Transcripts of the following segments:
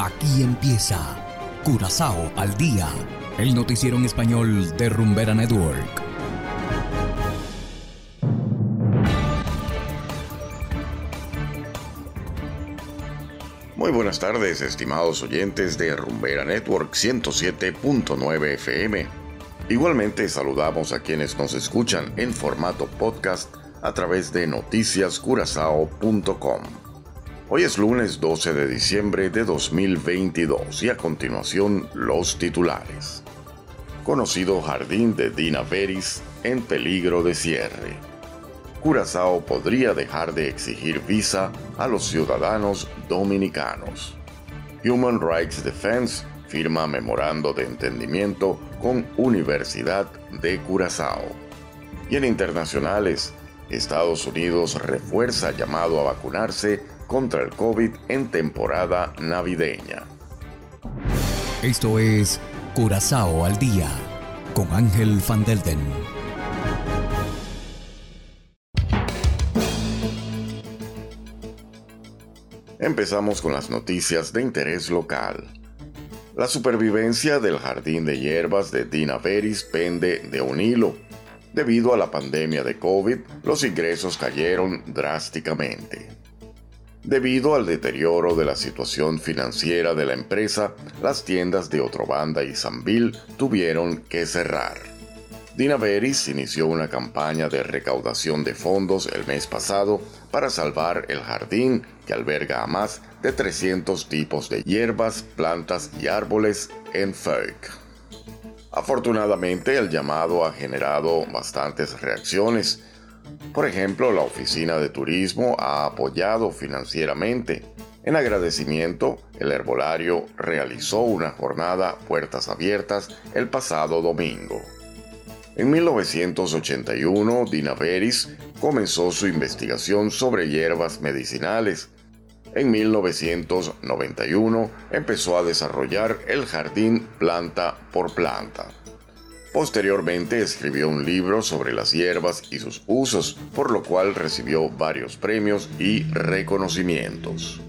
Aquí empieza Curazao al día, el noticiero en español de Rumbera Network. Muy buenas tardes, estimados oyentes de Rumbera Network 107.9 FM. Igualmente saludamos a quienes nos escuchan en formato podcast a través de noticiascurazao.com. Hoy es lunes 12 de diciembre de 2022 y a continuación los titulares. Conocido jardín de Dina Veris en peligro de cierre. Curazao podría dejar de exigir visa a los ciudadanos dominicanos. Human Rights Defense firma memorando de entendimiento con Universidad de Curazao. Y en internacionales, Estados Unidos refuerza llamado a vacunarse contra el COVID en temporada navideña. Esto es Curazao al día con Ángel Van Delden. Empezamos con las noticias de interés local. La supervivencia del jardín de hierbas de Dina Veris pende de un hilo. Debido a la pandemia de COVID, los ingresos cayeron drásticamente. Debido al deterioro de la situación financiera de la empresa, las tiendas de Otrobanda y Sanville tuvieron que cerrar. Dina Veris inició una campaña de recaudación de fondos el mes pasado para salvar el jardín que alberga a más de 300 tipos de hierbas, plantas y árboles en Feuk. Afortunadamente el llamado ha generado bastantes reacciones, por ejemplo, la Oficina de Turismo ha apoyado financieramente. En agradecimiento, el herbolario realizó una jornada puertas abiertas el pasado domingo. En 1981, Dina Veris comenzó su investigación sobre hierbas medicinales. En 1991 empezó a desarrollar el jardín planta por planta. Posteriormente escribió un libro sobre las hierbas y sus usos, por lo cual recibió varios premios y reconocimientos.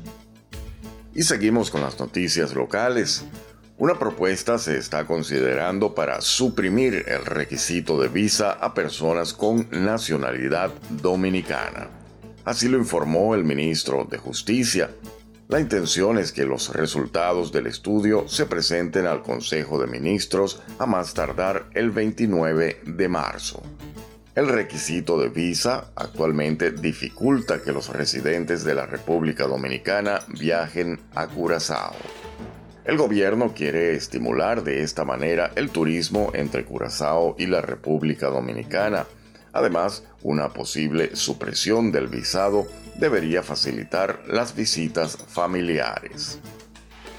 Y seguimos con las noticias locales. Una propuesta se está considerando para suprimir el requisito de visa a personas con nacionalidad dominicana. Así lo informó el ministro de Justicia, la intención es que los resultados del estudio se presenten al Consejo de Ministros a más tardar el 29 de marzo. El requisito de visa actualmente dificulta que los residentes de la República Dominicana viajen a Curazao. El gobierno quiere estimular de esta manera el turismo entre Curazao y la República Dominicana. Además, una posible supresión del visado debería facilitar las visitas familiares.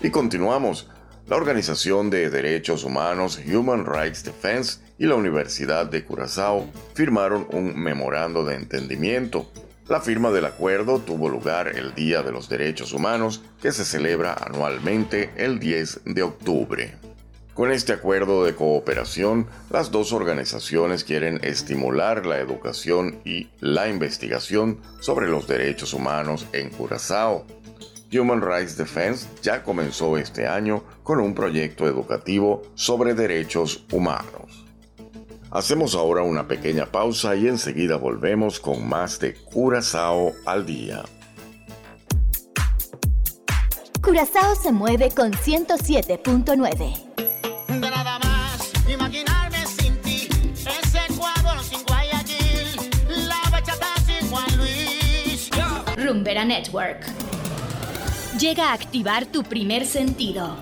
Y continuamos. La Organización de Derechos Humanos Human Rights Defense y la Universidad de Curazao firmaron un memorando de entendimiento. La firma del acuerdo tuvo lugar el Día de los Derechos Humanos, que se celebra anualmente el 10 de octubre. Con este acuerdo de cooperación, las dos organizaciones quieren estimular la educación y la investigación sobre los derechos humanos en Curazao. Human Rights Defense ya comenzó este año con un proyecto educativo sobre derechos humanos. Hacemos ahora una pequeña pausa y enseguida volvemos con más de Curazao al día. Curazao se mueve con 107.9. Rumbera Network. Llega a activar tu primer sentido.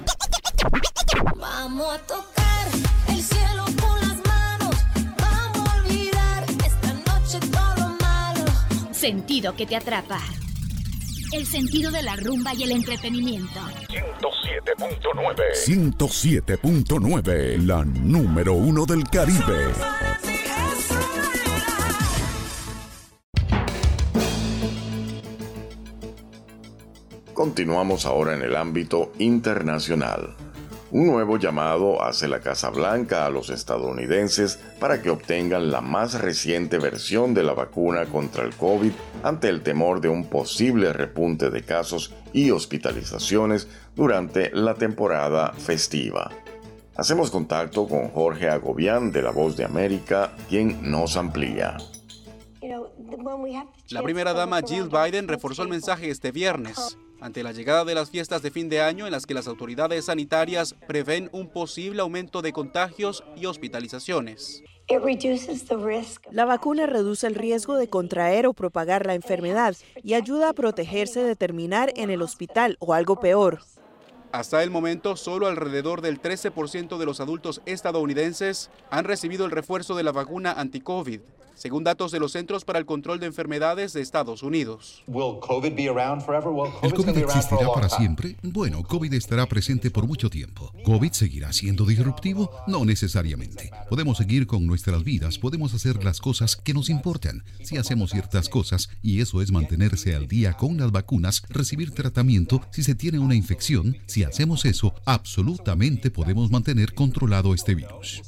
Vamos a tocar el cielo con las manos. Vamos a olvidar esta noche todo lo malo. Sentido que te atrapa. El sentido de la rumba y el entretenimiento. 107.9. 107.9, la número uno del Caribe. Continuamos ahora en el ámbito internacional. Un nuevo llamado hace la Casa Blanca a los estadounidenses para que obtengan la más reciente versión de la vacuna contra el COVID ante el temor de un posible repunte de casos y hospitalizaciones durante la temporada festiva. Hacemos contacto con Jorge Agobián de La Voz de América, quien nos amplía. La primera dama Jill Biden reforzó el mensaje este viernes ante la llegada de las fiestas de fin de año en las que las autoridades sanitarias prevén un posible aumento de contagios y hospitalizaciones. La vacuna reduce el riesgo de contraer o propagar la enfermedad y ayuda a protegerse de terminar en el hospital o algo peor. Hasta el momento, solo alrededor del 13% de los adultos estadounidenses han recibido el refuerzo de la vacuna anti-COVID según datos de los Centros para el Control de Enfermedades de Estados Unidos. ¿El COVID existirá para siempre? Bueno, COVID estará presente por mucho tiempo. ¿COVID seguirá siendo disruptivo? No necesariamente. Podemos seguir con nuestras vidas, podemos hacer las cosas que nos importan. Si hacemos ciertas cosas, y eso es mantenerse al día con las vacunas, recibir tratamiento si se tiene una infección, si hacemos eso, absolutamente podemos mantener controlado este virus.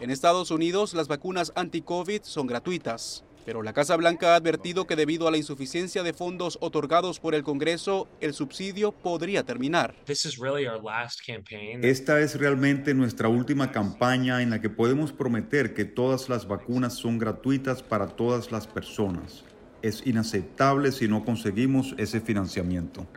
En Estados Unidos, las vacunas anti-COVID son gratuitas. Pero la Casa Blanca ha advertido que debido a la insuficiencia de fondos otorgados por el Congreso, el subsidio podría terminar. Esta es realmente nuestra última campaña en la que podemos prometer que todas las vacunas son gratuitas para todas las personas. Es inaceptable si no conseguimos ese financiamiento.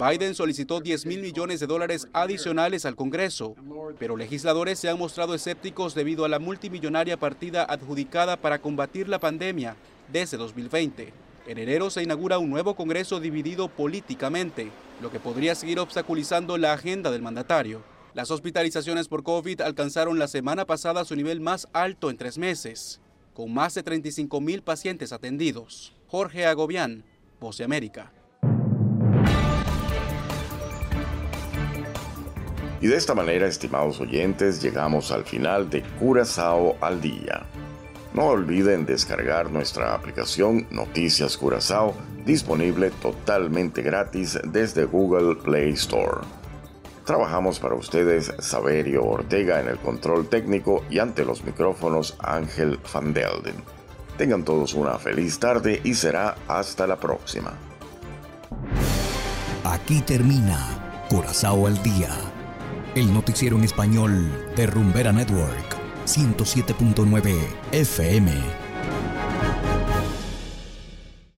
Biden solicitó 10 mil millones de dólares adicionales al Congreso, pero legisladores se han mostrado escépticos debido a la multimillonaria partida adjudicada para combatir la pandemia desde 2020. En enero se inaugura un nuevo Congreso dividido políticamente, lo que podría seguir obstaculizando la agenda del mandatario. Las hospitalizaciones por COVID alcanzaron la semana pasada su nivel más alto en tres meses, con más de 35 mil pacientes atendidos. Jorge Agobián, Voz de América. Y de esta manera, estimados oyentes, llegamos al final de Curazao al Día. No olviden descargar nuestra aplicación Noticias Curazao, disponible totalmente gratis desde Google Play Store. Trabajamos para ustedes Saberio Ortega en el control técnico y ante los micrófonos Ángel Van Delden. Tengan todos una feliz tarde y será hasta la próxima. Aquí termina Curazao al Día el noticiero en español de Rumbera Network, 107.9 FM.